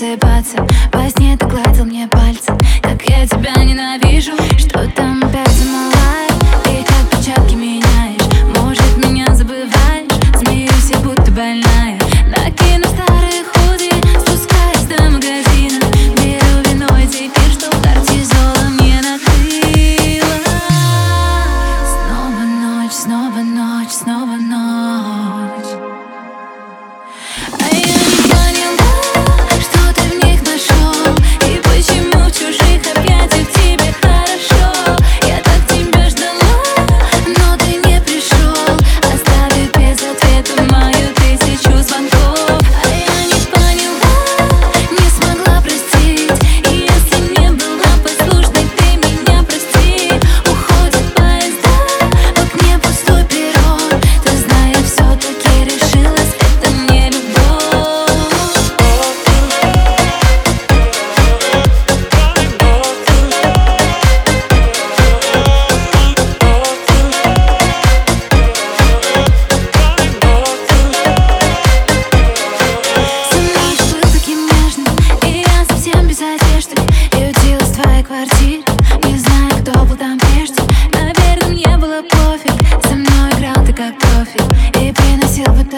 рассыпаться Во сне ты гладил мне пальцы. Как я тебя ненавижу.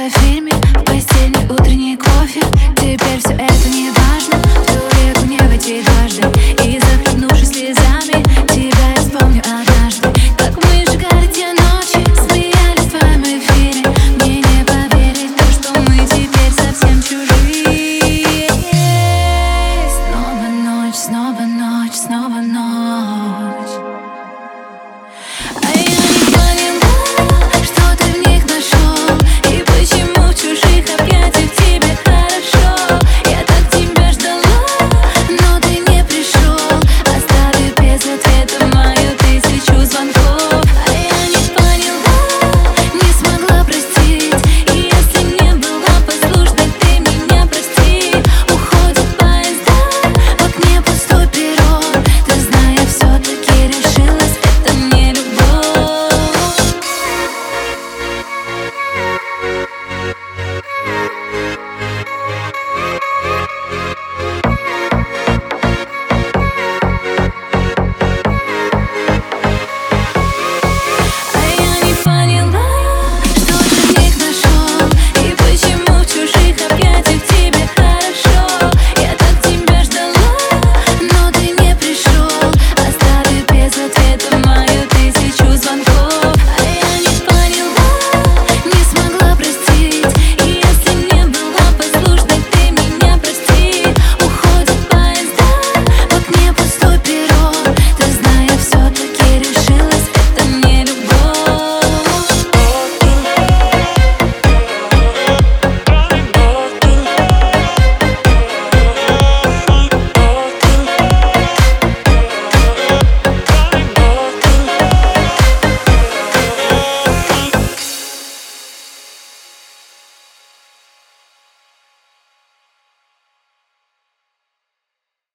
Стоя в фильме, в постели утренний кофе Теперь все это не важно В реку не войти дважды. И захлебнувшись слезами Тебя я вспомню однажды. Как мы сжигали те ночи Смеялись в твоем эфире. Мне не поверить то, что мы теперь совсем чужие. Снова ночь, снова ночь, снова ночь.